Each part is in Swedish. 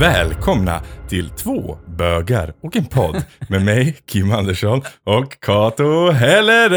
Välkomna till två bögar och en podd med mig, Kim Andersson och Kato Helleren.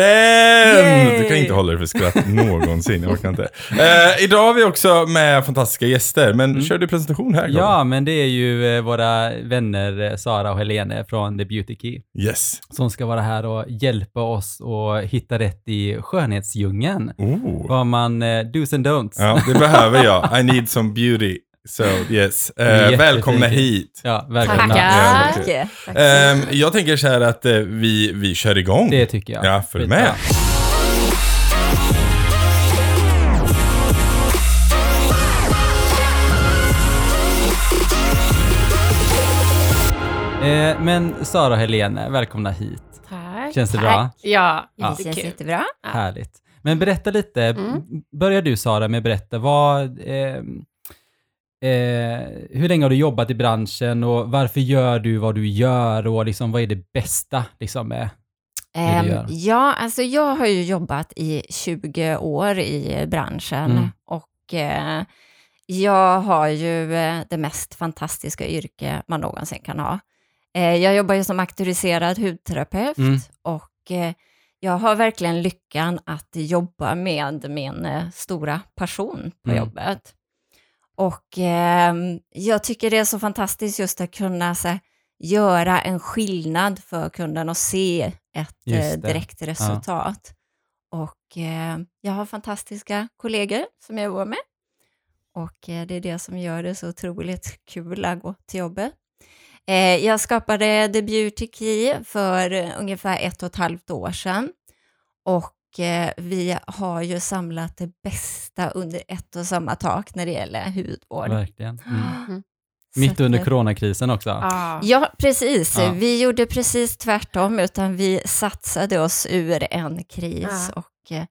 Yay! Du kan inte hålla dig för skratt någonsin, jag orkar inte. Eh, idag har vi också med fantastiska gäster, men kör du presentation här Kato? Ja, men det är ju eh, våra vänner eh, Sara och Helene från The Beauty Key Yes. som ska vara här och hjälpa oss att hitta rätt i skönhetsdjungeln. Oh. Vad man, eh, do's and don'ts. Ja, det behöver jag. I need some beauty. So yes, Jättefint. välkomna hit. Ja, välkomna. Ja, Tackar. okej. Tack. Ehm, jag tänker så här att eh, vi, vi kör igång. Det tycker jag. Ja, följ med. Eh, men Sara och Helene, välkomna hit. Tack. Känns det Tack. bra? Ja, Det känns jättekul. jättebra. Ja. Härligt. Men berätta lite, Mm. börjar du Sara med att berätta, vad, eh, eh, hur länge har du jobbat i branschen och varför gör du vad du gör och liksom, vad är det bästa liksom, med gör? ja, alltså jag har ju jobbat i 20 år i branschen Mm. och eh, jag har ju eh, det mest fantastiska yrke man någonsin kan ha. Eh, jag jobbar ju som auktoriserad hudterapeut Mm. och eh, jag har verkligen lyckan att jobba med min eh, stora passion på Mm. jobbet. Och ehm, jag tycker det är så fantastiskt just att kunna så här, göra en skillnad för kunden och se ett eh, direkt resultat. Och eh, jag har fantastiska kollegor som jag jobbar med. Och eh, det är det som gör det så otroligt kul att gå till jobbet. Eh, jag skapade The Beauty Key för eh, ungefär ett och ett halvt år sedan. Och eh, vi har ju samlat det bästa under ett och samma tak när det gäller hudvård. Verkligen. Mm. Mm. Mitt under eh, coronakrisen också. Ja. Ja, precis. Ja. Vi gjorde precis tvärtom, utan vi satsade oss ur en kris Ja. och eh,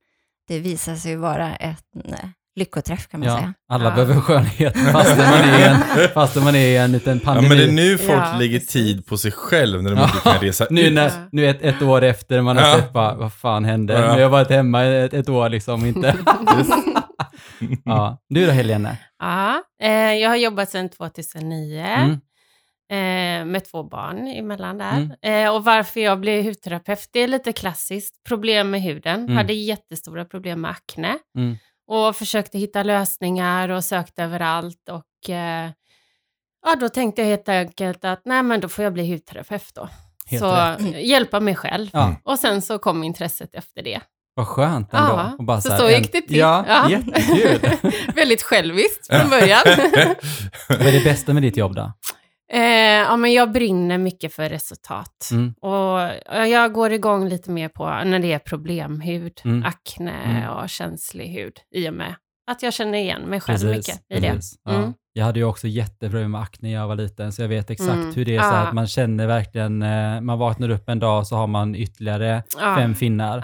det visade sig vara en eh, lyckoträff kan man Ja, säga. alla Ja. behöver skönhet fastän man är en, fastän man är i en liten Ja, pandemi. men det är nu folk Ja, lägger precis. tid på sig själv när de Ja. inte kan resa nu, ut. när, nu ett, ett år efter man har Ja. sett bara, vad fan hände? Ja. Nu har jag varit hemma ett, ett år liksom inte. ja. Du då Helene? Ja, eh, jag har jobbat sedan 2009 Mm. eh, med två barn emellan där. Mm. Eh, och varför jag blev hudterapeut, det är lite klassiskt. Problem med huden. Mm. Hade jättestora problem med akne. Mm. Och försökte hitta lösningar och sökte överallt. Och eh, ja, då tänkte jag helt enkelt att nej, men då får jag bli hudterapeut då. Helt så rätt. hjälpa mig själv. Ja, Och sen så kom intresset efter det. vad skönt ändå. Och bara så här, så gick det till. Ja, Ja. jättekul. Väldigt själviskt från början. vad är det bästa med ditt jobb då? Eh, ja, men jag brinner mycket för resultat. Mm. Och jag går igång lite mer på när det är problemhud, Mm. akne Mm. och känslig hud i och med att jag känner igen mig själv mycket i precis. det. Ja. Mm. Jag hade ju också jätteproblem med akne när jag var liten, så jag vet exakt Mm. hur det är så att man känner verkligen, eh, man vaknar upp en dag så har man ytterligare fem finnar.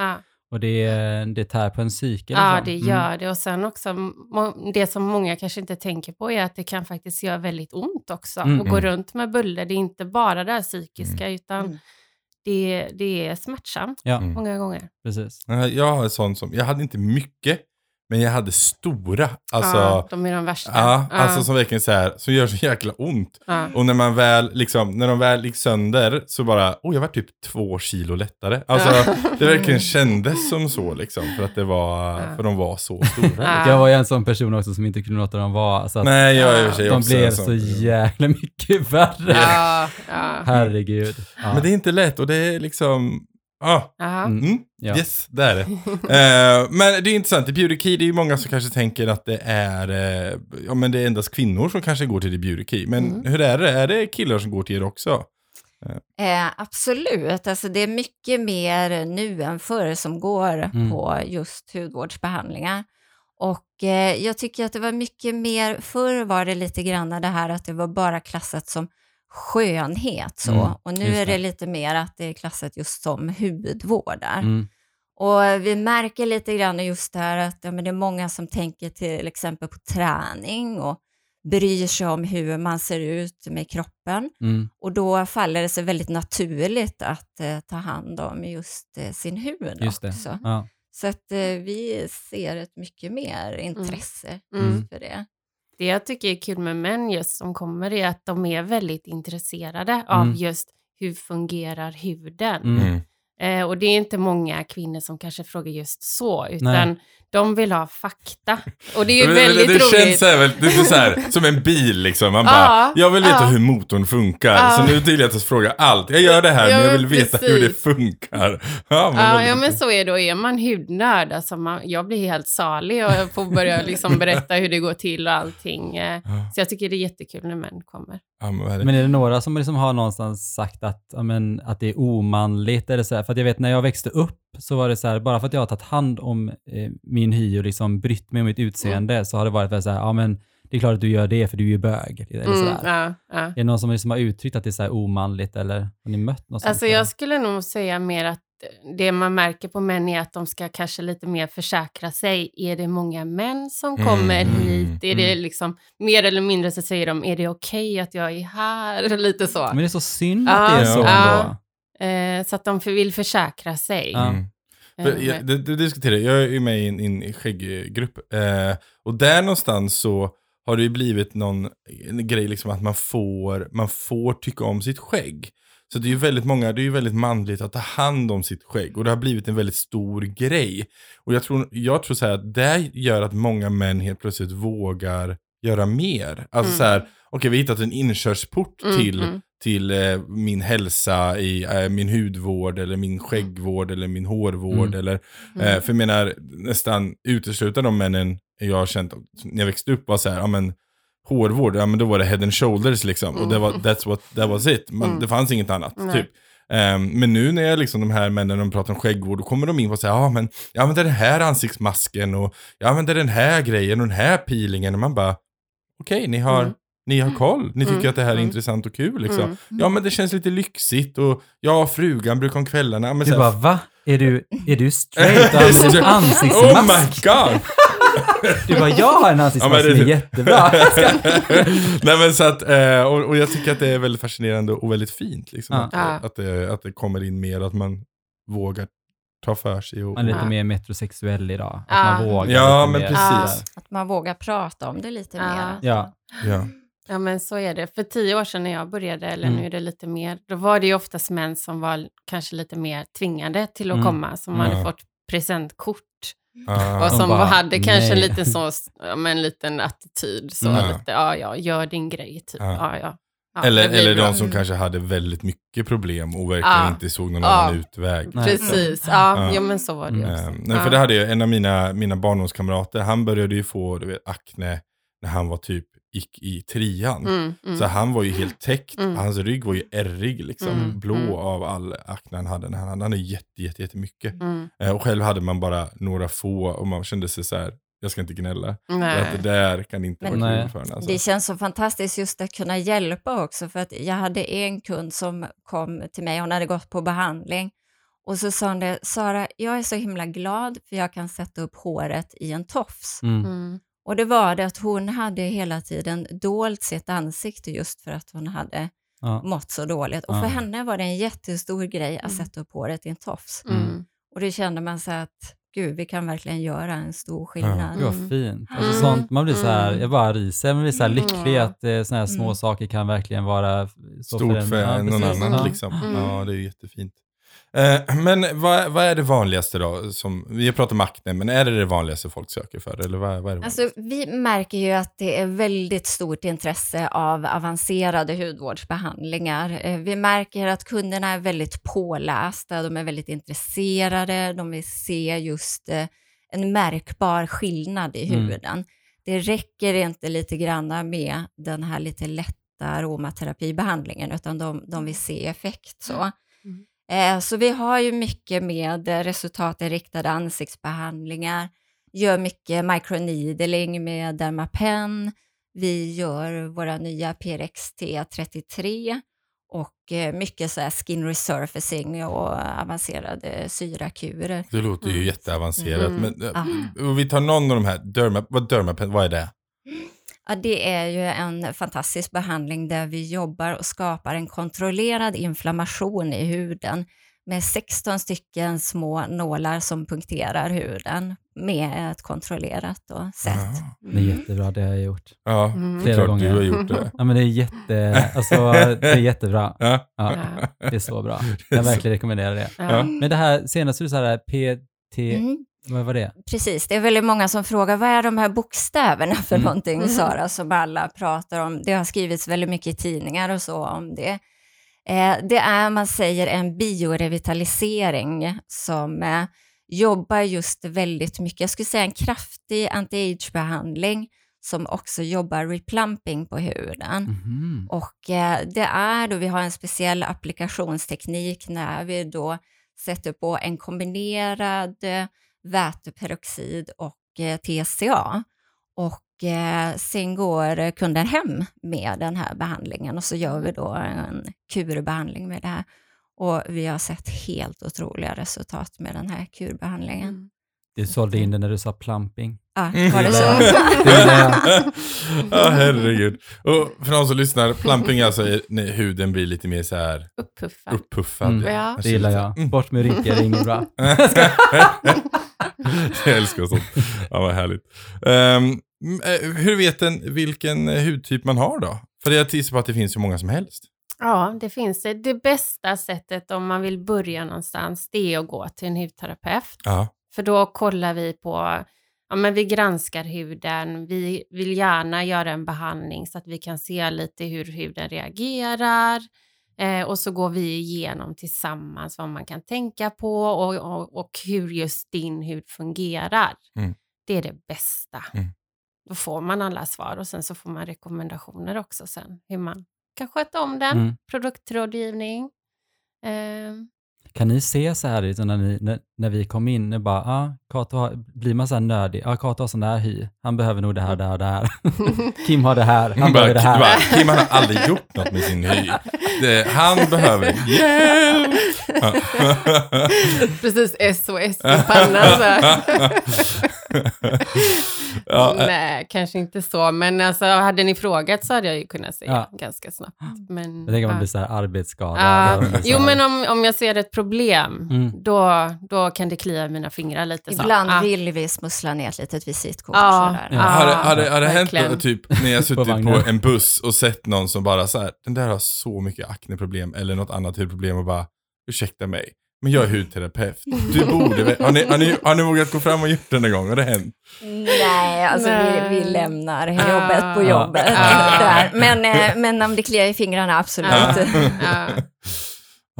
Och det, det tär på en. Ja, liksom. det Mm. gör det. Och sen också, det som många kanske inte tänker på är att det kan faktiskt göra väldigt ont också. Mm. Att gå runt med buller, det är inte bara det här psykiska, utan Mm. det, det är smärtsamt Ja, Mm. många gånger. precis. Ja, Jag har en sån som, jag hade inte mycket, men jag hade stora. Alltså, ja, de är de värsta. ja, Ja. alltså som verkligen så här, som gör så jäkla ont. Ja. Och när man väl, liksom, när de väl gick sönder så bara, oh jag var typ två kilo lättare. Alltså Ja. det verkligen kändes som så liksom, för att det var, Ja. för de var så stora. Ja. Jag var ju en sån person också som inte kunde låta dem vara, så att Nej, jag är de också blev så jäkla mycket värre. Ja, ja. Herregud. Ja. Men det är inte lätt och det är liksom, ja. Ja. Mm. Mm. Ja. Yes, det är det. Eh, men det är intressant, i Beauty Key, det är ju många som kanske tänker att det är, eh, ja men det är endast kvinnor som kanske går till The Beauty Key. Men Mm. hur är det? Är det killar som går till er också? Eh, absolut, alltså det är mycket mer nu än förr som går Mm. på just hudvårdsbehandlingar. Och eh, jag tycker att det var mycket mer, förr var det lite grann det här att det var bara klassat som skönhet så. Mm, och nu är det det. lite mer att det är klassat just som hudvård där. Mm. Och vi märker lite grann just det här att ja, men det är många som tänker till exempel på träning och bryr sig om hur man ser ut med kroppen. Mm. Och då faller det sig väldigt naturligt att eh, ta hand om just eh, sin hud Just det. också. Ja. Så att eh, vi ser ett mycket mer intresse Mm. för det. Det jag tycker är kul med män just som kommer är att de är väldigt intresserade av Mm. just hur fungerar huden. Mm. Eh, och det är inte många kvinnor som kanske frågar just så, utan Nej. de vill ha fakta. Och det är ju Men- väldigt det roligt. känns så här, väl- det är så här, som en bil liksom. Man bara, Ja, jag vill veta ja. hur motorn funkar. Ja. Så nu vill jag att fråga allt. Jag gör det här, Ja, men jag vill men veta hur det precis. funkar. Ja, men Ja, men så är det. Och är man hudnörd, alltså man, jag blir helt salig och jag får börja liksom berätta hur det går till och allting. eh. Så jag tycker det är jättekul när män kommer. Ja, men är det? Men är det några som liksom har någonstans sagt att, men, att det är omanligt? Eller så här? För att jag vet när jag växte upp så var det så här, bara för att jag har tagit hand om eh, min hy och liksom brytt mig om mitt utseende så har det varit väldigt så här, ja men det är klart att du gör det för du är ju bög. Eller Mm, så där. ja, ja. Är det någon som liksom har uttryckt att det är så här omanligt eller har ni mött något Alltså sånt? jag skulle nog säga mer att det man märker på män är att de ska kanske lite mer försäkra sig. Är det många män som Mm, kommer mm, hit? Är det liksom, mer eller mindre så säger de, är det okej att jag är här? Lite så. Men det är så synd Ja, att det är så ja. ändå. Eh, så att de vill försäkra sig. Mm. För Eh, jag, det, det diskuterar, jag är ju med i en, i en skägggrupp. Eh, och där någonstans så har det ju blivit någon en grej liksom att man får, man får tycka om sitt skägg. Så det är ju väldigt många, det är ju väldigt manligt att ta hand om sitt skägg. Och det har blivit en väldigt stor grej. Och jag tror, jag tror så här att det gör att många män helt plötsligt vågar göra mer. Alltså Mm. så här, okej vi har hittat en inkörsport Mm, till mm. Till eh, min hälsa i eh, min hudvård eller min skäggvård eller min hårvård. Mm. Eller, Mm. eh, för jag menar, nästan uteslutande de männen jag har känt när jag växte upp var så här, ja men hårvård, ja men då var det head and shoulders liksom. Och det var, that's what, that was it. Man, Mm. Det fanns inget annat. Nej. Typ. Ehm, men nu när jag liksom de här männen de pratar om skäggvård, då kommer de in på här, ja men, ja men det är den här ansiktsmasken och ja men det är den här grejen och den här peelingen. Och man bara, okej ni har Mm. Ni har koll, ni tycker Mm, att det här är mm. intressant och kul liksom. Mm. Ja men det känns lite lyxigt och ja, frugan brukar om kvällarna. Men Du här, bara, va? Är du, är du straight och använder oh ansiktsmask? my god! Du bara, jag har en ansiktsmask Ja, men som är det- jättebra. Nej men så att, eh, och, och jag tycker att det är väldigt fascinerande och väldigt fint liksom. Ja. Att, att, det, att det kommer in mer, att man vågar ta för sig och... Man är lite Ja. mer metrosexuell idag. Att Ja. man vågar Ja, men mer. precis. Att man vågar prata om det lite Ja. mer. Ja. Ja. Ja, men så är det. För tio år sedan när jag började, eller Mm. nu är det lite mer, då var det ju oftast män som var kanske lite mer tvingade till att Mm. komma, som Ja. hade fått presentkort Ah. och som bara, hade kanske en nej. liten, så, ja, men en liten attityd. Så Mm. lite, ja, ja, gör din grej, typ. Ja. Ja. Ja, ja. eller eller bra. de som Mm. kanske hade väldigt mycket problem och verkligen Ja. inte såg någon Ja. annan utväg. Nej. Precis, ja, Ja. ja. men så var det ju också. Eh, nej, för det hade jag, en av mina, mina barndomskamrater, han började ju få du vet, akne när han var typ gick i trean. Mm, mm. Så han var ju helt täckt, Mm. hans rygg var ju ärrig liksom, Mm, blå mm. av all akne han hade. Han hade jätte, jätte, jättemycket. Mm. Eh, och själv hade man bara några få och man kände sig så här, jag ska inte gnälla. Nej. det där kan inte Men- vara kul för en. Alltså. Det känns så fantastiskt just att kunna hjälpa också, för att jag hade en kund som kom till mig, hon hade gått på behandling, och så sa hon det, Sara, jag är så himla glad för jag kan sätta upp håret i en tofs. Mm. Mm. Och det var det att hon hade hela tiden dolt sitt ansikte just för att hon hade Ja. mått så dåligt. Och Ja. för henne var det en jättestor grej att Mm. sätta upp håret i en tofs. Mm. Och det kände man så att, gud, vi kan verkligen göra en stor skillnad. Vad Mm. fint. Alltså Mm. sånt, man blir så här, Mm. jag bara ryser, man blir så här Mm. lycklig att eh, såna här små Mm. saker kan verkligen vara så Stort för ja, någon precis. annan Ja. liksom. Mm. Ja, det är jättefint. Eh, men vad, vad är det vanligaste då? Som, vi har pratat om akne, men är det det vanligaste folk söker för? Eller vad, vad är det Alltså, vi märker ju att det är väldigt stort intresse av avancerade hudvårdsbehandlingar. Eh, Vi märker att kunderna är väldigt pålästa, de är väldigt intresserade, de vill se just eh, en märkbar skillnad i Mm. huden. Det räcker inte lite grann med den här lite lätta aromaterapibehandlingen, utan de, de vill se effekt. Så. Mm. Eh, Så vi har ju mycket med resultatinriktade ansiktsbehandlingar, gör mycket microneedling med Dermapen, vi gör våra nya PRXT33 och eh, mycket så här skin resurfacing och avancerade syrakurer. Det låter ju Mm. jätteavancerat. Mm. Men, eh, och vi tar någon av de här, derma, vad dermapen, vad är det? Ja, det är ju en fantastisk behandling där vi jobbar och skapar en kontrollerad inflammation i huden med 16 stycken små nålar som punkterar huden med ett kontrollerat då, sätt. Ja, Det är jättebra, det har jag gjort. ja Mm. det är Flera klart du gånger. har gjort det. Ja, men det är jätte, alltså, det är jättebra. Ja. Ja, det är så bra. Jag verkligen rekommenderar det. Ja. Men det här senaste du sa, PT, Mm. Vad var det? Precis, det är väldigt många som frågar vad är de här bokstäverna för Mm. någonting, Mhm. Sara, som alla pratar om. Det har skrivits väldigt mycket i tidningar och så om det. Eh, det är, man säger, en biorevitalisering som eh, jobbar just väldigt mycket, jag skulle säga en kraftig anti-age-behandling som också jobbar replumping på huden. Mhm. Och eh, det är då vi har en speciell applikationsteknik när vi då sätter på en kombinerad eh, väteperoxid och eh, TCA. Och eh, sen går kunden hem med den här behandlingen och så gör vi då en kurbehandling med det här. Och vi har sett helt otroliga resultat med den här kurbehandlingen. Mm. Du sålde in det när du sa plumping. Ja, Mm. var det så? Ja, herregud. Och för de som lyssnar, plumping är alltså är när huden blir lite mer så här Uppuffad. uppuffad. Mm. Ja. Det gillar jag. Mm. Bort med rynkor, det är inget bra. jag älskar sånt. Ja, vad härligt. Um, hur vet en vilken eh, hudtyp man har då? För jag gissar på att det finns så många som helst. Ja, det finns det. Det bästa sättet om man vill börja någonstans, det är att gå till en hudterapeut. Ja. För då kollar vi på, ja men vi granskar huden, vi vill gärna göra en behandling så att vi kan se lite hur huden reagerar. Eh, och så går vi igenom tillsammans vad man kan tänka på och, och, och hur just din hud fungerar. Mm. Det är det bästa. Mm. Då får man alla svar och sen så får man rekommendationer också sen hur man kan sköta om den. Mm. Produktrådgivning. Eh, Kan ni se så här när, ni, när, när vi kom in, och bara, ah, Kato har, blir man så här nördig, ah, Kato har sån där hy, han behöver nog det här, det här, det här. Kim har det här, han Bara, behöver det här. bara, Kim har aldrig gjort något med sin hy. Det, han behöver hjälp. Precis, SOS i pannan. Ja, äh, Nej, kanske inte så. Men alltså, hade ni frågat så hade jag ju kunnat säga Ja. ganska snabbt. Men, Jag tänker man ja. blir så här arbetsskadad. Ja. Jo, men om, om jag ser ett problem, Mm. då, då kan det klia i mina fingrar lite. så. Ibland Ja. vill vi smussla ner ett litet visitkort. Ja. sådär. Ja. har det, har det, har det hänt då, typ när jag suttit på, vagnen. en buss och sett någon som bara så här, den där har så mycket akneproblem eller något annat hudproblem och bara, ursäkta mig, men jag är hudterapeut. Du borde väl, har ni, har, ni, har ni vågat gå fram och gjort det någon gång? Har det hänt? Nej, alltså Nej. Vi, vi lämnar Ah. jobbet på jobbet. Ah. Där. Men, eh, men om det kliar i fingrarna, absolut.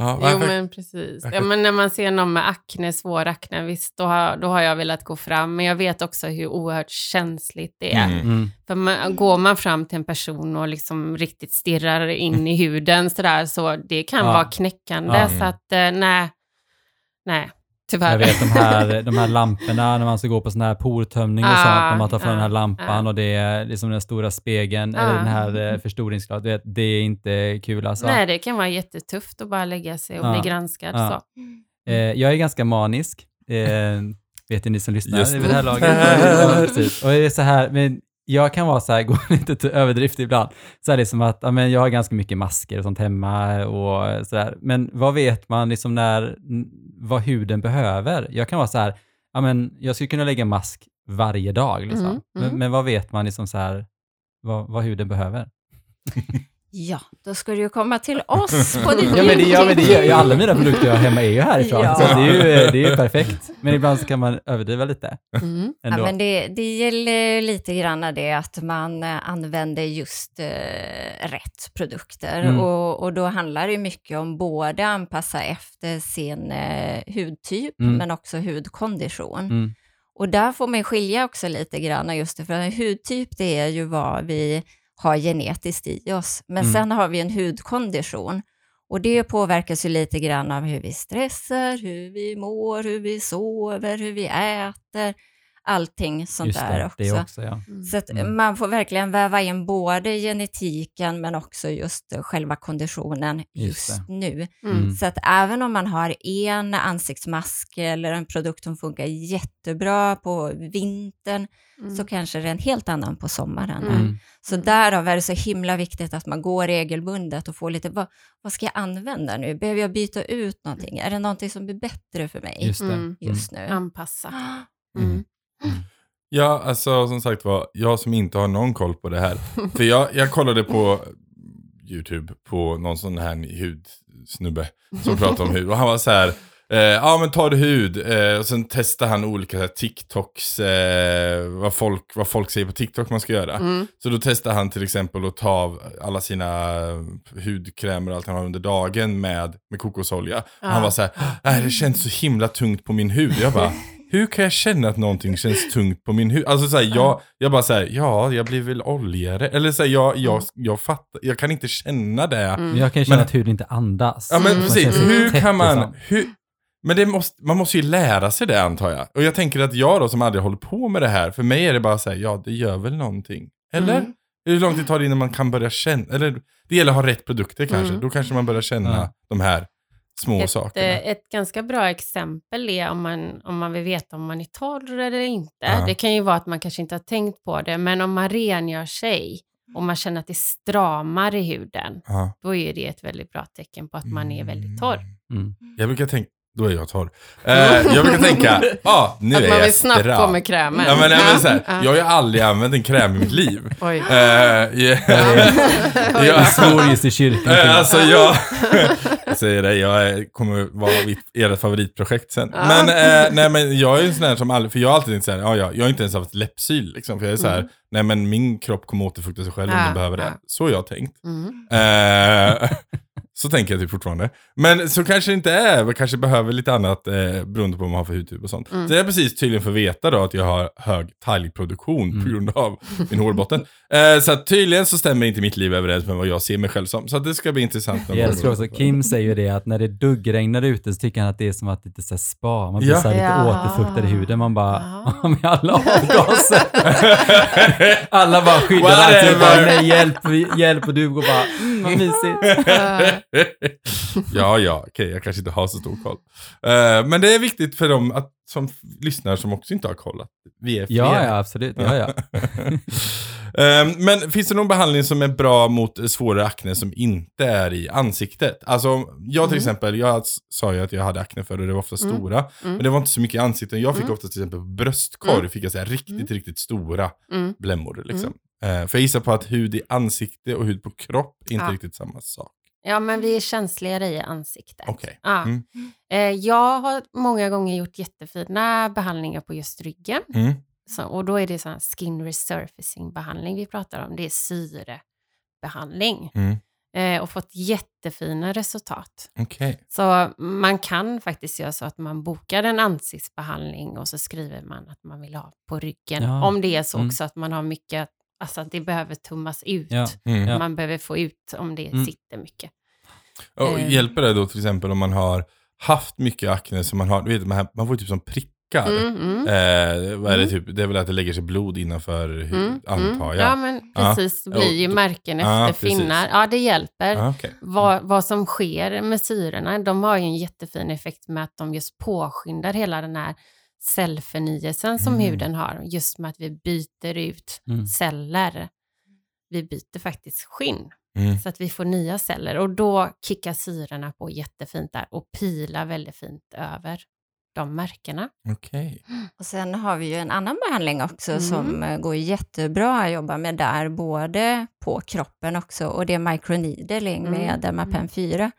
Ja. Jo, men precis. Ja, men när man ser någon med akne, svår akne, visst, då har, då har jag velat gå fram. Men jag vet också hur oerhört känsligt det är. Mm. Mm. För man, går man fram till en person och liksom riktigt stirrar in i huden sådär, så det kan Ja. vara knäckande. Ja. Så att, eh, nej, nej, tyvärr. Jag vet de här, de här lamporna när man ska gå på sån här portömning och Ah, sånt, när man tar fram ah, den här lampan ah. och det är liksom den stora spegeln, Ah. eller den här eh, förstoringsglaset, det är inte kul alltså. Nej, det kan vara jättetufft att bara lägga sig och bli granskad. Så. Eh, jag är ganska manisk, eh, vet ju ni som lyssnar Just vid det här det. laget. Och det är så här, men jag kan vara så här, gå lite till överdrift ibland. Så här liksom att, ja, men jag har ganska mycket masker och sånt hemma och sådär. Men vad vet man liksom när, vad huden behöver? Jag kan vara så här, ja men jag skulle kunna lägga mask varje dag liksom. Mm, Men, mm. men vad vet man liksom så här, vad, vad huden behöver? Ja, då ska du ju komma till oss på ditt Ja men, det, ja, men det gör ju alla mina produkter jag har hemma är ju härifrån. Ja. Så det är, ju, det är ju perfekt. Men ibland så kan man överdriva lite. Mm. Ja, men det, det gäller lite grann det att man eh, använder just eh, rätt produkter. Mm. Och, och då handlar det mycket om både anpassa efter sin eh, hudtyp, Mm. men också hudkondition. Mm. Och där får man skilja också lite grann just det, för hudtyp det är ju vad vi har genetiskt i oss. Men Mm. sen har vi en hudkondition och det påverkas ju lite grann av hur vi stressar, hur vi mår, hur vi sover, hur vi äter. Allting sånt Just där det, också. det också ja. Mm. Så att Mm. man får verkligen väva in både genetiken men också just eh, själva konditionen Just just, nu. Mm. Så att även om man har en ansiktsmask eller en produkt som funkar jättebra på vintern Mm. så kanske det är en helt annan på sommaren. Mm. Mm. Så därav är det så himla viktigt att man går regelbundet och får lite, vad, vad ska jag använda nu? Behöver jag byta ut någonting? Är det någonting som blir bättre för mig Just det. Mm. just nu? Anpassa. Ja, alltså som sagt var, jag som inte har någon koll på det här. För jag, jag kollade på YouTube på någon sån här hudsnubbe som pratar om hud. Och han var så här, eh, ja men tar du hud, eh, och sen testar han olika här, TikToks, eh, vad, folk, vad folk säger på TikTok man ska göra. Mm. Så då testar han till exempel att ta av alla sina hudkrämer och allt han har under dagen med, med kokosolja. Ja. Han var så här, äh, det känns så himla tungt på min hud. Jag bara, hur kan jag känna att någonting känns tungt på min hud? Alltså så här, jag, jag bara säger ja, jag blir väl oljigare. Eller så här, jag, jag, jag fattar, jag kan inte känna det. Mm. Men jag kan känna Men- att huden inte andas. Ja men Mm. precis, känns hur kan man, liksom. hur, men det måste, man måste ju lära sig det antar jag. Och jag tänker att jag då som aldrig håller på med det här, för mig är det bara så här, ja det gör väl någonting. Eller? Mm. Hur lång tid tar det innan man kan börja känna, eller det gäller att ha rätt produkter kanske. Mm. Då kanske man börjar känna de här små Ett, sakerna. eh, ett ganska bra exempel är om man, om man vill veta om man är torr eller inte. Ja. Det kan ju vara att man kanske inte har tänkt på det, men om man rengör sig och man känner att det stramar i huden, Ja. då är det ett väldigt bra tecken på att man är väldigt torr. Mm. Jag brukar tänka, då är jag torr. Eh, jag brukar tänka, ja ah, nu att är man jag vill snabbt stram. på med krämen. Ja, men, ja, men, så här, Ja. Jag har ju aldrig använt en kräm i mitt liv. Oj. Eh, yeah. Jag svor just i kyrkan. Eh, alltså jag, jag säger det, jag är- kommer vara mitt, ert favoritprojekt sen. Ja. Men, eh, nej, men jag är ju en sån här som aldrig, för jag har alltid tänkt så här, ja, ja, jag har inte ens haft läppsyl liksom. För jag är så här, Mm. nej men min kropp kommer återfukta sig själv om den behöver det. ja. Så har jag tänkt. Mm. Så tänker jag typ fortfarande. Men så kanske det inte är, vi kanske behöver lite annat eh, beroende på vad man har för hudtyp och sånt. Mm. Så jag är precis tydligen för att veta då att jag har hög talgproduktion Mm. på grund av min hårbotten. Eh, så att tydligen så stämmer inte mitt liv överens med vad jag ser mig själv som. Så att det ska bli intressant. Jag älskar också, Kim säger ju det att när det duggregnar ute så tycker han att det är som att det är så här spa. Man blir Ja. så lite Ja. återfuktad i huden. Man bara, Ja. med alla avgaser. Alla bara skyddar. Bara, Nej, hjälp, hjälp. Och du går bara, mm, vad mysigt. ja, ja, okej, jag kanske inte har så stor koll. Eh, men det är viktigt för dem att, som lyssnar som också inte har kollat. Vi är fler. Ja, ja, absolut. Ja, ja. Eh, men finns det någon behandling som är bra mot svårare akne som inte är i ansiktet? Alltså, jag till Mm. exempel, jag sa ju att jag hade akne förr och det var ofta Mm. stora. Mm. Men det var inte så mycket i ansiktet. Jag fick Mm. ofta till exempel på bröstkorg, Mm. fick jag så här riktigt, Mm. riktigt stora Mm. blämmor. Liksom. Eh, för jag gissar på att hud i ansikte och hud på kropp är inte Ja. riktigt samma sak. Ja, men vi är känsligare i ansiktet. Okej. Ja. Mm. Eh, Jag har många gånger gjort jättefina behandlingar på just ryggen. Mm. Så, och då är det sån skin resurfacing behandling vi pratar om. Det är syrebehandling. Mm. Eh, och fått jättefina resultat. Okej. Så man kan faktiskt göra så att man bokar en ansiktsbehandling och så skriver man att man vill ha på ryggen. Ja. Om det är så Mm. också att man har mycket, alltså att det behöver tummas ut. Ja. Mm. Ja. Man behöver få ut om det Mm. sitter mycket. Och Eh. hjälper det då till exempel om man har haft mycket akne som man har, vet, man, man får typ som prickar. Mm, mm. Eh, vad är det Mm. typ? Det är väl att det lägger sig blod innanför hud, Mm, antar mm. jag. Ja, men precis. Det blir ju märken efter precis. finnar. Ja, det hjälper. Ah, okej. Vad, vad som sker med syrorna, de har ju en jättefin effekt med att de just påskyndar hela den här cellförnyelsen som Mm. huden har. Just med att vi byter ut Mm. celler. Vi byter faktiskt skinn Mm. så att vi får nya celler och då kickar syrorna på jättefint där och pilar väldigt fint över de märkena. Okej. Och sen har vi ju en annan behandling också Mm. som eh, går jättebra att jobba med där, både på kroppen också, och det är microneedling Mm. med Dermapen 4.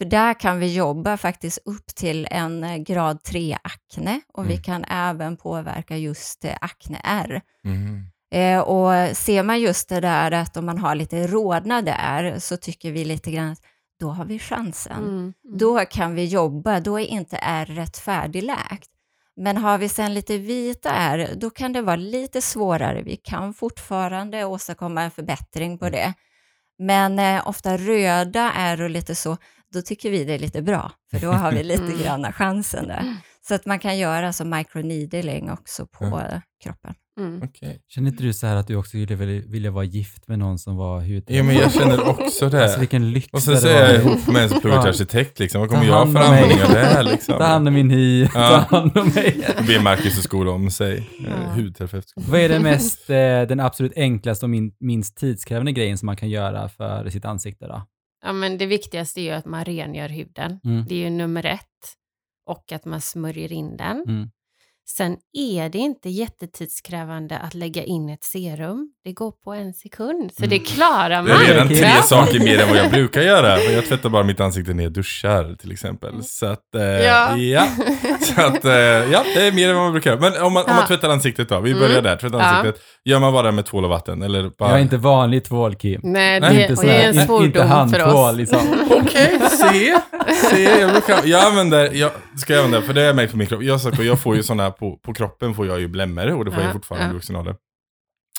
För där kan vi jobba faktiskt upp till en eh, grad 3 akne och vi Mm. kan även påverka just eh, akne-R. Mm. Eh, och ser man just det där att om man har lite rodnad där så tycker vi lite grann att då har vi chansen Mm. då kan vi jobba, då är inte ärret färdigläkt. Men har vi sen lite vita ärr, då kan det vara lite svårare. Vi kan fortfarande åstadkomma en förbättring på det. Men eh, ofta röda ärr och lite så, då tycker vi det är lite bra, för då har vi lite Mm. grann chansen där. Så att man kan göra som microneedling också på Ja. eh, kroppen. Mm. Okej. Känner inte du så här att du också skulle vilja, vilja vara gift med någon som var hudterapeut? Ja, men jag känner också det. Alltså vilken lyx och sen så är jag ihop med en som pluggar till arkitekt liksom. Vad kommer jag för användning av det här liksom? Ta hand om min hy, Ja. ta hand om mig. Be Marcus att skola om sig. Ja. Ja. Hudterapeut. Vad är det mest, eh, den absolut enklaste och min, minst tidskrävande grejen som man kan göra för sitt ansikte då? Ja, men det viktigaste är ju att man rengör huden. Mm. Det är ju nummer ett. Och att man smörjer in den. Mm. Sen är det inte jättetidskrävande att lägga in ett serum. Det går på en sekund, så Mm. det klarar man. Det är redan tre Ja. saker mer än vad jag brukar göra. Jag tvättar bara mitt ansikte när jag duschar till exempel. Så att, eh, ja. Ja. Så att, eh, ja, det är mer än vad man brukar göra. Men om man, om man Ja. tvättar ansiktet då, vi Mm. börjar där, tvättar Ja. ansiktet. Gör man bara med tvål och vatten? Eller bara... Jag är inte vanlig tvål, Kim. Nej, Nej, det, inte, sån det är en inte svordom för handtvål oss. liksom. Okej, se, se, jag, brukar, jag använder, jag ska jag använda, för det är mig på min kropp. Jag, har jag får ju sådana, på, på kroppen får jag ju blämmor och det får Ja, jag fortfarande ja. i vuxen ålder.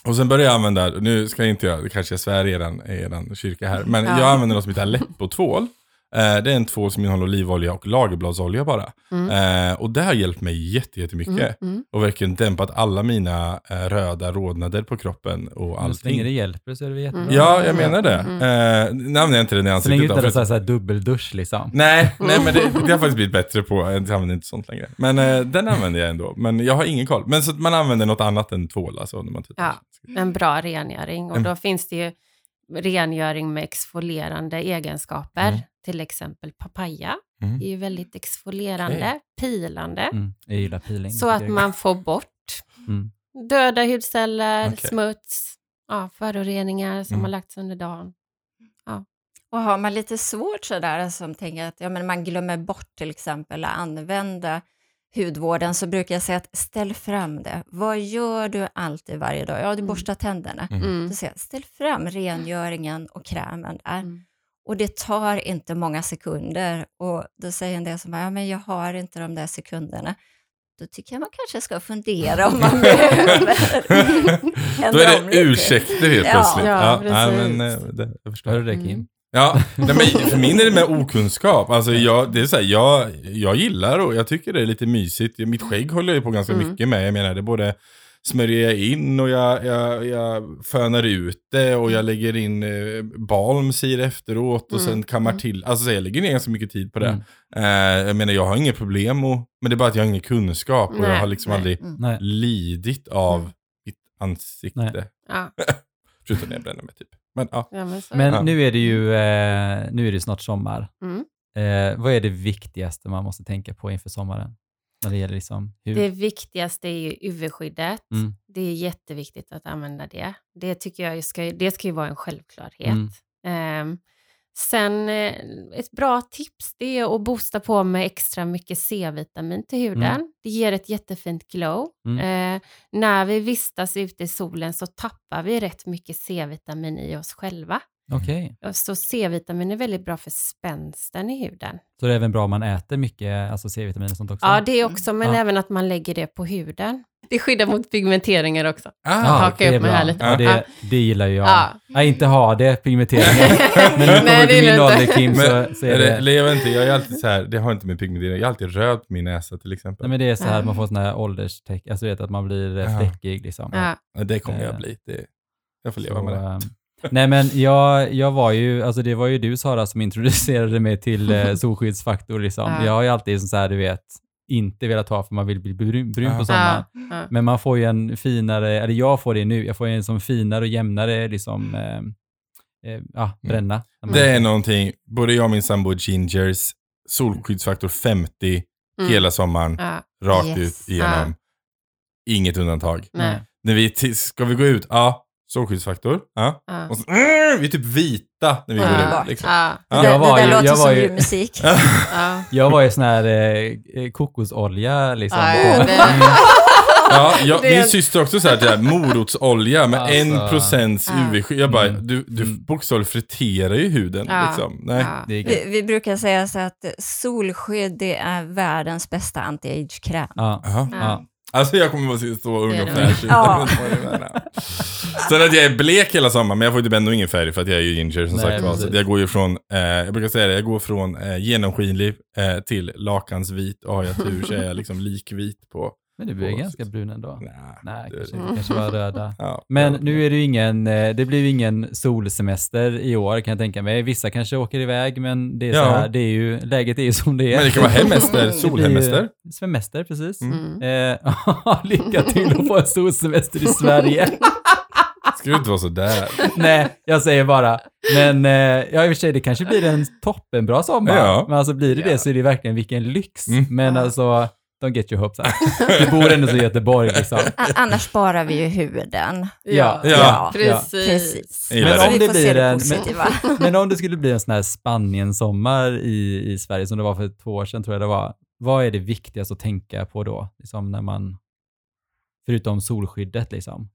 Och sen börjar jag använda, nu ska jag inte jag, kanske jag svär i eran, eran kyrka här, men Ja. jag använder något som heter Aleppo-tvål. Eh, det är en tvål som innehåller olivolja och lagerbladsolja bara. Mm. Eh, och det har hjälpt mig jätte, jättemycket. Mm, mm. Och verkligen dämpat alla mina eh, röda rodnader på kroppen och Men Så länge det allting. hjälper så är det jättebra. Mm. Ja, jag menar det. Mm. Eh, nu använder jag inte den i Så länge ansiktet. du då, inte för- så här dubbeldusch liksom. Nej, nej men det, det har jag faktiskt blivit bättre på. Jag använder inte sånt längre. Men eh, den använder jag ändå. Men jag har ingen koll. Men så att man använder något annat än tvål alltså när man tvättar. Ja. En bra rengöring. Och En- då finns det ju rengöring med exfolierande egenskaper. Mm. Till exempel papaya. Mm. Det är ju väldigt exfolierande, Okej. pilande. Mm. Jag gillar peeling. Så att man får bort Mm. döda hudceller, Okej. smuts, ja, föroreningar som Mm. har lagts under dagen. Och har man lite svårt sådär, som tänker att ja, men man glömmer bort till exempel att använda hudvården, så brukar jag säga att ställ fram det. Vad gör du alltid varje dag? Ja, du Mm. borstar tänderna. Mm. Då säger jag, ställ fram rengöringen och krämen där. Mm. Och det tar inte många sekunder. Och då säger en del som bara, ja men jag har inte de där sekunderna. Då tycker jag man kanske ska fundera om man behöver Då är det ursäkter helt Ja. plötsligt. Ja, nej, precis. men, eh, det, jag förstår. Hör du det Kim? Mm. Ja, nej, men för min är det med okunskap. Alltså jag, det är så här, jag, jag gillar och jag tycker det är lite mysigt. Mitt skägg håller jag ju på ganska Mm. mycket med. Jag menar, det både smörjer jag in och jag, jag, jag fönar ut det och jag lägger in eh, balms i det efteråt och Mm. sen kammar Mm. till. Alltså så jag lägger ner ganska mycket tid på det. Mm. Eh, jag menar, jag har inget problem och, men det är bara att jag har ingen kunskap och jag Nej, har liksom nej. aldrig Mm. Nej. lidit av Mm. mitt ansikte. Nej. Ja, Förutom när jag bränner mig typ. Men ja. ja, men. Men Ja. nu är det ju eh, nu är det snart sommar. Mm. Eh, vad är det viktigaste man måste tänka på inför sommaren? När det gäller liksom hud? Det viktigaste är ju UV-skyddet. Mm. Det är jätteviktigt att använda det. Det tycker jag ska, det ska ju vara en självklarhet. Mm. Ehm, sen eh, ett bra tips det är att boosta på med extra mycket C-vitamin till huden. Mm. Det ger ett jättefint glow. Eh, när vi vistas ute i solen så tappar vi rätt mycket C-vitamin i oss själva. Okej. Så C-vitamin är väldigt bra för spänsten i huden. Så det är även bra om man äter mycket alltså C-vitamin och sånt också? Ja, det är också, men Ja. även att man lägger det på huden. Det skyddar mot pigmenteringar också. Ah, är upp mig bra. här lite. Ja, det, det gillar ju jag. Ja. Nej, inte ha det, pigmenteringen. Men nu kommer du min ålder. Kim, så, Men, så är är det, det... eller jag vet inte, jag är alltid så här, det har inte med pigmentering, jag är alltid röd på min näsa till exempel. Nej, men det är så här att man får sån här ålderstecken, alltså vet att man blir fläckig liksom. Ja. Ja, det kommer jag Eh, bli, det, jag får leva Så, med det. Nej men jag, jag var ju, alltså det var ju du Sara som introducerade mig till eh, solskyddsfaktor liksom. Ja. Jag har ju alltid så här, du vet, inte velat ha för man vill bli brun, brun Ja. på sommaren. Ja. Men man får ju en finare, eller jag får det nu, jag får en som finare och jämnare liksom, eh, eh, ja, bränna. när man- Det är någonting, både jag och min sambo Gingers, solskyddsfaktor 50 Mm. hela sommaren, rakt Yes. ut igenom. Inget undantag. Nej. När vi, ska vi gå ut? Ja, solskyddsfaktor. Ja. Ja. Och så, mm, vi är typ vita när vi Ja. går ut. Liksom. Ja. Det, Ja. där, Jag var det där ju- låter jag var som ju- julmusik. Ja. Jag var ju sån här eh, eh, kokosolja liksom. Ja, på- ja, det- Mm. Ja, jag, Det- min syster också såhär, där, morotsolja med Alltså. en procents Ja. UV-skydd. Jag bara, Mm. du, du Mm. bokstavligt friterar ju huden. Ja. Liksom. Nej. Ja. Det är gött. Vi, vi brukar säga så att solskydd det är världens bästa anti-age-kräm. Ja. Alltså jag kommer att stå ung och fräsch. Sen att jag är blek hela sommaren, men jag får ju typ ändå ingen färg för att jag är ju ginger som Nej, sagt var. Så jag går ju från, eh, jag brukar säga det, jag går från eh, genomskinlig eh, till lakansvit och har jag tur så är jag liksom likvit på. Men du blir ganska brun ändå. Nej, Nej, det- kanske, Mm. kanske var röda. Ja, Men ja, nu är det ju ingen, eh, det blir ju ingen solsemester i år kan jag tänka mig. Vissa kanske åker iväg, men det är så Ja. här, det är ju, läget är ju som det är. Men det kan vara hemester, Det solhemester. Semester, precis. Mm. Eh, lycka till att få en solsemester i Sverige. Ska du inte vara sådär? Nej, jag säger bara. Men eh, ja, i och för sig, det kanske blir en toppenbra sommar. Ja. Men alltså blir det Ja. det så är det verkligen vilken lyx. Mm. Men Ja. alltså, don't get your hopes up. Du bor ändå så i Göteborg liksom. Annars sparar vi ju huden. Ja. Ja. precis. precis. Vi Men om det blir det en- positiva. Men om det skulle bli en sån här Spanien-sommar i, i Sverige som det var för två år sedan tror jag det var. Vad är det viktigaste att tänka på då? Liksom när man, förutom solskyddet liksom.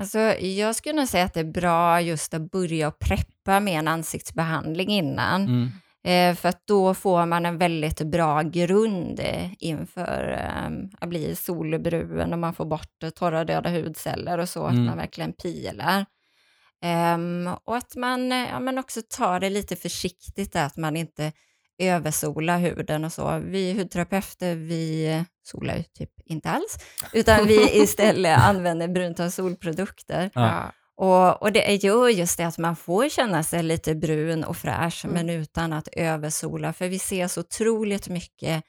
Alltså, jag skulle nog säga att det är bra just att börja preppa med en ansiktsbehandling innan. Mm. Eh, för att då får man en väldigt bra grund eh, inför eh, att bli solbrun och man får bort eh, torra döda hudceller och så, Mm. att man verkligen pilar. Ehm, och att man eh, ja, men också tar det lite försiktigt, att man inte översolar huden och så. Vi hudterapeuter, vi solar ju typ inte alls, utan vi istället använder brunta solprodukter. Ja. Och, och det gör just det att man får känna sig lite brun och fräsch, Mm. men utan att översola. För vi ser så otroligt mycket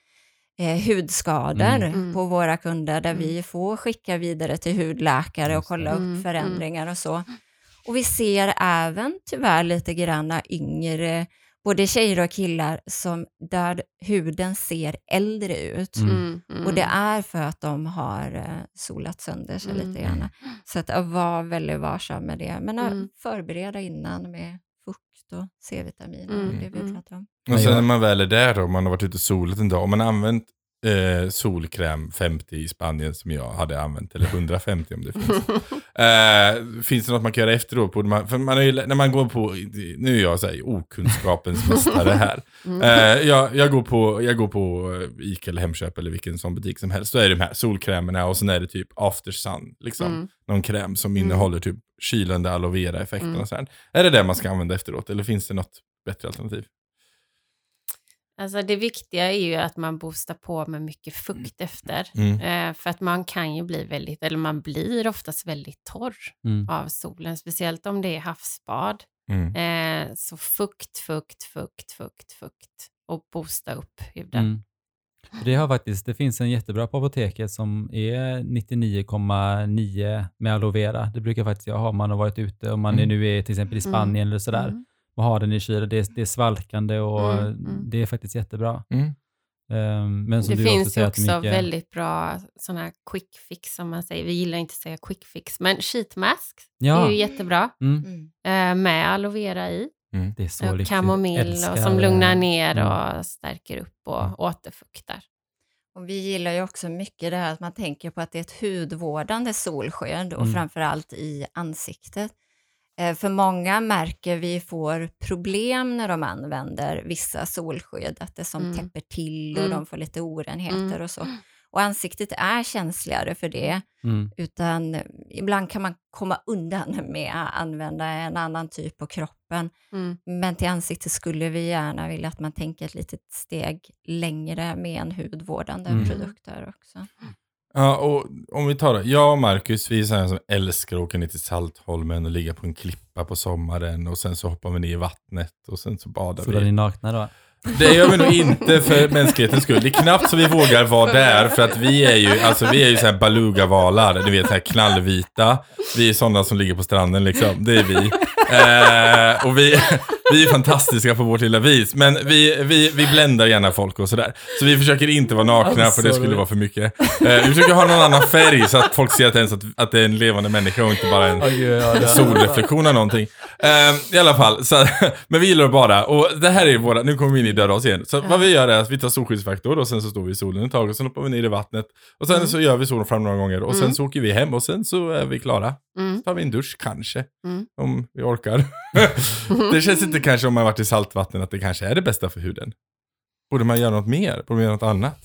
eh, hudskador Mm. Mm. på våra kunder, där Mm. vi får skicka vidare till hudläkare och kolla upp Mm, förändringar och så. Och vi ser även tyvärr lite granna yngre, både tjejer och killar, som där huden ser äldre ut. Mm. Mm, mm. Och det är för att de har eh, solat sönder sig Mm. lite grann. Så att vara väldigt varsam med det. Men Mm. förbereda innan med fukt och C-vitamin och Mm, det vi mm. pratar om. Och sen när man väl är där då, man har varit ute och solat en dag, om man har använt eh, solkräm 50 i Spanien som jag hade använt, eller 150 om det finns. Eh, finns det något man kan göra efteråt? Borde man, för man är ju, när man går på, nu är jag så här, okunskapens mästare här. Mm. Eh, jag, jag, går på, jag går på eh, Ica eller Hemköp eller vilken sån butik som helst. Då är det de här solkrämerna och sen är det typ after sun. Liksom. Mm. Någon kräm som Mm. innehåller typ kylande aloe vera effekten Mm. och så här. Är det det man ska använda efteråt eller finns det något bättre alternativ? Alltså det viktiga är ju att man boostar på med mycket fukt efter. Mm. Eh, för att man kan ju bli väldigt, eller man blir oftast väldigt torr Mm. av solen, speciellt om det är havsbad. Mm. Eh, så fukt, fukt, fukt, fukt, fukt och boosta upp huden. Mm. Det har faktiskt, det finns en jättebra på apoteket som är 99,9 med aloe vera. Det brukar faktiskt jag ha om man har varit ute, om man Mm. nu är till exempel i Spanien eller sådär Mm. Och har den i kylen. Det, är- det är svalkande och Mm, mm. det är faktiskt jättebra. Mm. Ehm, men som Det du också finns ju säger också mycket... väldigt bra sådana här quick fix som man säger. Vi gillar inte att säga quick fix, men sheet mask Ja, är ju jättebra mm, Mm. eh, med aloe vera i. Mm. det är så och kamomill och som lugnar ner och stärker upp och återfuktar. Och vi gillar ju också mycket det här att man tänker på att det är ett hudvårdande solskydd och Mm. framförallt i ansiktet. Eh, För många märker vi får problem när de använder vissa solskydd, att det som Mm. täpper till och Mm. de får lite orenheter Mm. och så. Och ansiktet är känsligare för det, Mm, utan ibland kan man komma undan med att använda en annan typ på kroppen. Mm. Men till ansiktet skulle vi gärna vilja att man tänker ett litet steg längre med en hudvårdande Mm. produkter också. Ja, och om vi tar det. Jag och Marcus, vi är sådana som älskar att åka ner till Saltholmen och ligga på en klippa på sommaren och sen så hoppar vi ner i vattnet och sen så badar så är ni vi. nakna då? Det gör vi nog inte för mänsklighetens skull. Det är knappt så vi vågar vara där för att vi är ju, alltså vi är ju såhär beluga-valar, ni vet såhär knallvita. Vi är sådana som ligger på stranden liksom, det är vi. Eh, och vi, vi är fantastiska på vårt lilla vis, men vi, vi, vi bländar gärna folk och sådär. Så vi försöker inte vara nakna Alltså, för det skulle vara för mycket. Eh, vi försöker ha någon annan färg så att folk ser att, ens att, att det är en levande människa och inte bara en solreflektion av någonting. Ehm, I alla fall, så, men vi gillar att bada. Och det här är våra, nu kommer vi in i döda igen. Så vad vi gör är att vi tar solskyddsfaktor och sen så står vi i solen ett tag och sen hoppar vi ner i vattnet. Och sen Mm. så gör vi solen fram några gånger och sen Mm. så åker vi hem och sen så är vi klara. Mm. Så tar vi en dusch kanske, Mm. om vi orkar. det känns inte kanske om man varit i saltvatten att det kanske är det bästa för huden. Borde man göra något mer? Borde man göra något annat?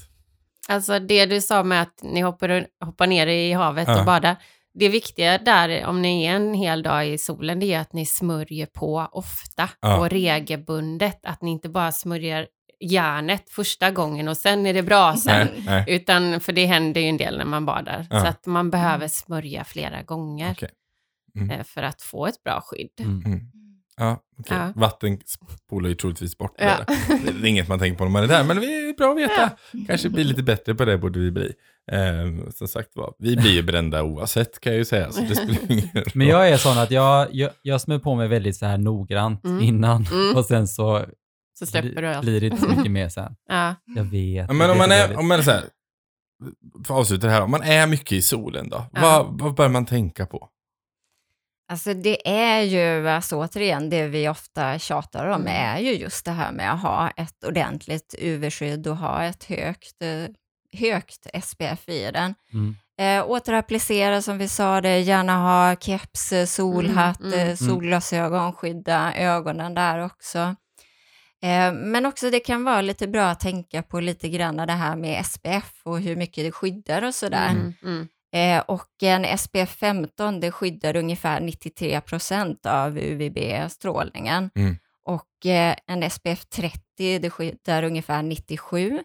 Alltså det du sa med att ni hoppar, hoppar ner i havet Ja. och badar, det viktiga där, om ni är en hel dag i solen, det är att ni smörjer på ofta Ja. och regelbundet. Att ni inte bara smörjer järnet första gången och sen är det bra sen. Nej, nej. Utan, för det händer ju en del när man badar. Ja. Så att man behöver smörja flera gånger Okej. Mm. eh, för att få ett bra skydd. Mm. Mm. Ja, okej. Ja. Vatten spolar ju troligtvis bort Ja. det. Det är inget man tänker på när man är där, men det är bra att veta. Kanske blir lite bättre på det, borde vi bli. Eh, som sagt var, vi blir ju brända oavsett kan jag ju säga, så det spelar ingen roll. Men jag är sån att jag, jag, jag smör på mig väldigt så här noggrant Mm. innan Mm. och sen så Så släpper du allt. blir det inte så mycket mer sen. Ja. Jag vet. Men om man är, om man är så här, för att avsluta det här, om man är mycket i solen då, Ja. vad, vad bör man tänka på? Alltså det är ju, alltså återigen, det vi ofta tjatar om Mm. är ju just det här med att ha ett ordentligt UV-skydd och ha ett högt, eh, högt SPF i den. Mm. Eh, återapplicera som vi sa det, gärna ha keps, eh, solhatt, Mm, mm, eh, solglasögon, skydda ögonen där också. Eh, men också det kan vara lite bra att tänka på lite grann det här med SPF och hur mycket det skyddar och sådär. Mm, mm. Eh, och en SPF 15 det skyddar ungefär 93 procent av UVB-strålningen. Mm. Och eh, en SPF 30 det skyddar ungefär 97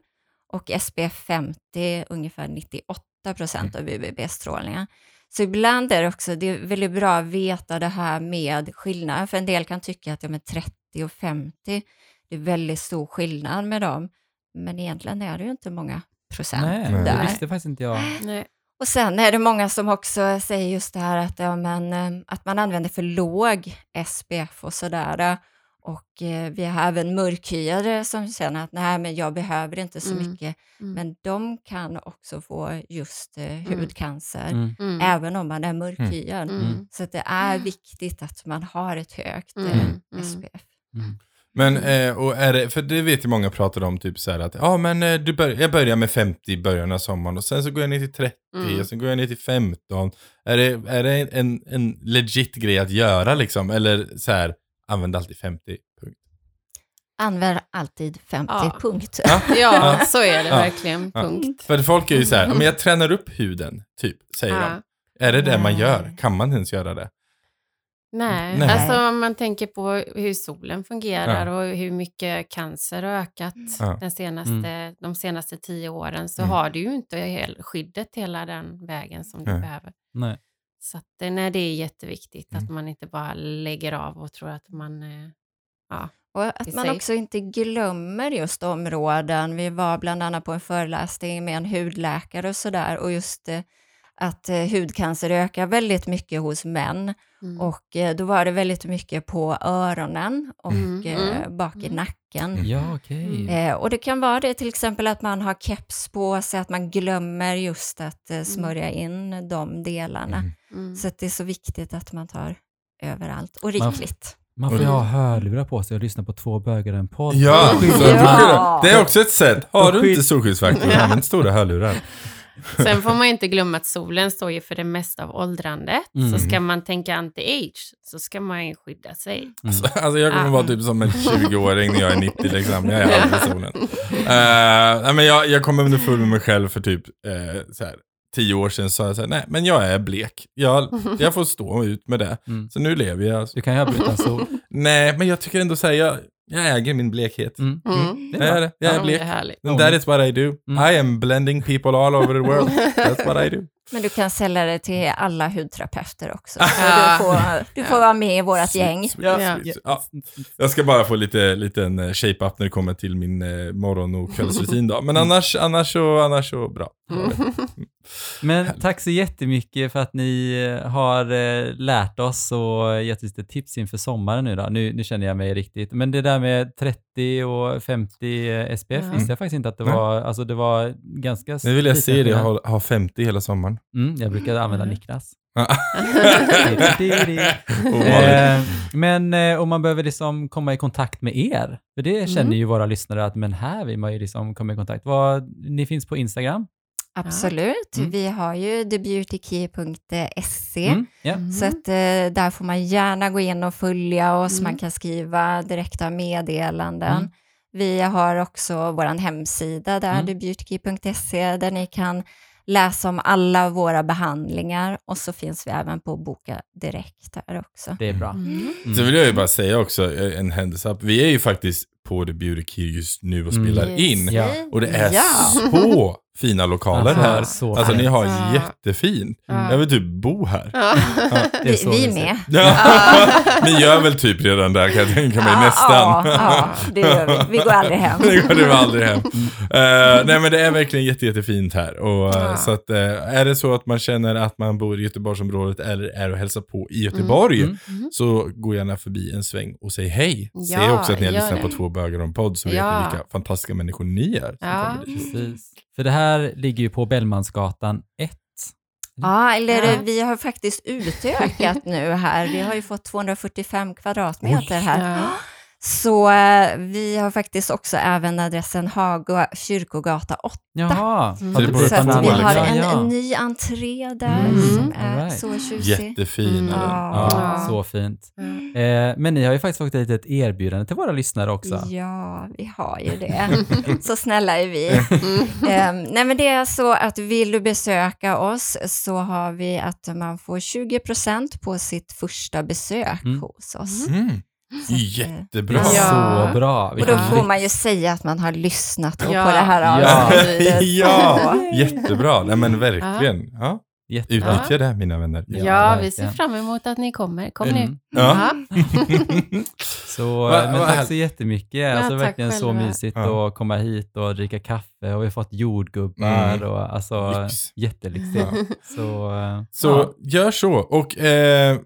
och SPF 50 ungefär 98 procent av UVB-strålningen. Så ibland är det också det är väldigt bra att veta det här med skillnaden, för en del kan tycka att ja, men 30 och 50, det är väldigt stor skillnad med dem, men egentligen är det ju inte många procent Nej, Nej. det där. visste faktiskt inte jag. Nej. Och sen är det många som också säger just det här att, ja, men, eh, att man använder för låg SPF och sådär. Och eh, vi har även mörkhyade som känner att nej, men jag behöver inte så Mm. mycket. Mm. Men de kan också få just eh, hudcancer, Mm. Mm. även om man är mörkhyad. Mm. Så att det är viktigt att man har ett högt Mm. eh, Mm. SPF. Mm. Men, eh, och är det, för det vet ju många pratar om, typ så här att, ja men eh, du bör, jag börjar med 50 i början av sommaren och sen så går jag ner till 30 Mm. och sen går jag ner till 15. Är det, är det en, en legit grej att göra liksom? Eller så här, använd alltid 50, punkt. Använd alltid 50 Ja. punkt. Ja. Ja, så är det Ja. verkligen. Ja. Punkt. För folk är ju så här, "Ja, men jag tränar upp huden, typ, säger Ja. de. Är det det man Nej. gör? Kan man ens göra det? Nej. Nej. alltså om man tänker på hur solen fungerar och hur mycket cancer har ökat Ja. den senaste, de senaste tio åren så Mm. har du ju inte skyddet hela den vägen som du Nej. behöver. Nej. Så att, eh, nej, det är jätteviktigt Mm. att man inte bara lägger av och tror att man... eh, Ja. Och att man sig. också inte glömmer just områden. Vi var bland annat på en föreläsning med en hudläkare och sådär och just eh, att hudcancer ökar väldigt mycket hos män Mm. och då var det väldigt mycket på öronen och Mm, mm, bak i mm. Nacken. Ja, okej. Eh, och det kan vara det till exempel att man har keps på sig, att man glömmer just att eh, smörja in de delarna. Mm. Mm. Så att det är så viktigt att man tar överallt och Man- rikligt. Man får ju ha hörlurar på sig och lyssna på två bögar en podd. Ja, man- Ja. det är också ett sätt. Har du inte solskyddsfaktor, använd stora hörlurar. Sen får man inte glömma att solen står ju för det mesta av åldrandet. Mm. Så ska man tänka anti-age så ska man ju skydda sig. Alltså, alltså jag kommer Ja. vara typ som en 20-åring när jag är 90 liksom. Jag är aldrig i solen. Nej, men jag, jag kom underfund med mig själv för typ eh, så här, tio år sedan. sa jag så här, nej men jag är blek. Jag, jag får stå ut med det. Mm. Så nu lever jag. Du kan ju utan sol. Nej, men jag tycker ändå så här, jag, jag äger min blekhet. Mm. Mm. Det Jag är det. Jag är Ja, blek. Det är härligt. And that is what I do. Mm. I am blending people all over the world. That's what I do. Men du kan sälja det till alla hudterapeuter också. Du, får, du får vara med i vårt gäng. Sweet, sweet, Ja. sweet. Ja. Jag ska bara få lite liten eh, shape-up när det kommer till min eh, morgon och kvällsrutin då. Men annars, annars, så, annars så bra. Men tack så jättemycket för att ni eh, har eh, lärt oss och gett lite tips inför sommaren nu då. Nu, nu känner jag mig riktigt. Men det där med 30 och 50 SPF visste jag faktiskt inte att det var, alltså det var ganska Nu vill jag se skillnad. ha, ha 50 hela sommaren. Mm, jag brukar använda Niklas. Ovanligt. Eh, men eh, om man behöver liksom komma i kontakt med er, för det känner Mm. ju våra lyssnare att men här vill man ju liksom komma i kontakt. Vad, ni finns på Instagram? Absolut. Mm. Vi har ju thebeautykey.se. Mm, ja. Så att, eh, där får man gärna gå in och följa oss. Mm. Man kan skriva direkta meddelanden. Mm. Vi har också vår hemsida där, Mm. thebeautykey.se, där ni kan läsa om alla våra behandlingar och så finns vi även på Boka Direkt här också. Det är bra. Mm. Mm. Så vill jag ju bara säga också eh, en händelse. Vi är ju faktiskt på The Beauty Key just nu och Mm. spelar in. Ja. Och det är Ja. så fina lokaler Alltså, här. så Alltså ni har Ja. jättefint. Ja. Jag vill typ bo här. Ja. Det är Vi, så vi mysigt. med. Ja. Ni gör väl typ redan där kan jag tänka mig, Ja, nästan. Ja, ja, det gör vi. Vi går aldrig hem. det går du aldrig hem. Eh, nej men det är verkligen jätte, jättefint här. Och, eh, Ja. Så att, eh, är det så att man känner att man bor i Göteborgsområdet eller är och hälsar på i Göteborg, Mm. så gå gärna förbi en sväng och säg hej. Ja, Säg också att ni har lyssnat på två bögar om podd så vet Ja. ni vilka fantastiska människor ni är. Ja. Precis. För det här ligger ju på Bellmansgatan 1. Ja, eller Ja. vi har faktiskt utökat nu här. Vi har ju fått 245 kvadratmeter här. Ja. Så eh, vi har faktiskt också även adressen Haga kyrkogata 8. Jaha. Mm. Har du Så Så att vi har en, Ja. en ny entré där Mm, som är all right. så tjusig. Jättefin är den. Ja. Ja, så fint. Ja. Eh, men ni har ju faktiskt fått ett litet erbjudande till våra lyssnare också. Ja, vi har ju det. Så snälla är vi. Mm. Ehm, nej, men det är så att vill du besöka oss så har vi att man får 20% på sitt första besök Mm. hos oss. Så eh, Jättebra. Ja. Så bra. Och Vilken då får man ju säga att man har lyssnat Ja. på det här Ja. avsnittet. ja, jättebra. Nej men verkligen. Ja. Jättebra. Utnyttja det mina vänner. Ja, Ja, vi ser fram emot att ni kommer. Kom Mm. nu. Ja. Så, Va- men tack så jättemycket. Alltså verkligen så mysigt Ja. att komma hit och dricka kaffe och vi har fått jordgubbar Mm. och alltså Lyx. jättelyxigt. Så, eh, Så ja. gör så. Och eh,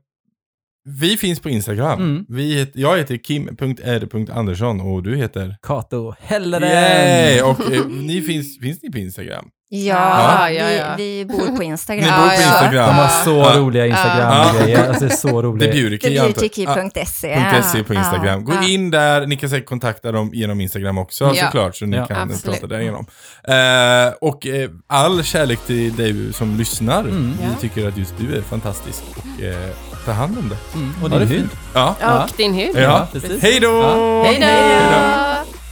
vi finns på Instagram. Mm. Vi heter, jag heter kim.r.andersson och du heter? Kato Helleren! Yay! Och eh, ni finns, finns ni på Instagram? Ja, Ja, ja, ja. Vi, vi bor på Instagram. Ni bor på Ja, ja. Instagram. De har så Ja. roliga Instagram-grejer. Alltså det är så roligt. TheBeautyKey.se. På Instagram. Gå in där, ni kan säkert kontakta dem genom Instagram också Ja. såklart, så ni Ja. kan Absolut. prata därigenom. Eh, och eh, all kärlek till dig som lyssnar. Mm. Vi Ja. tycker att just du är fantastisk och eh, ta hand om det. Mm. Och din det hud. Ja. Ja. Och din hud. Ja. precis. Hej då! Ja. Hej då!